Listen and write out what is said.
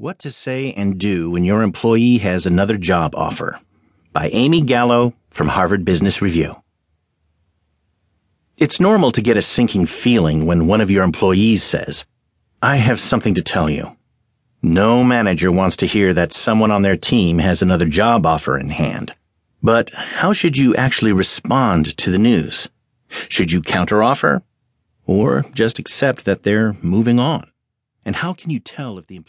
What to Say and Do When Your Employee Has Another Job Offer by Amy Gallo from Harvard Business Review. It's normal to get a sinking feeling when one of your employees says, I have something to tell you. No manager wants to hear that someone on their team has another job offer in hand. But how should you actually respond to the news? Should you counteroffer? Or just accept that they're moving on? And how can you tell if the employee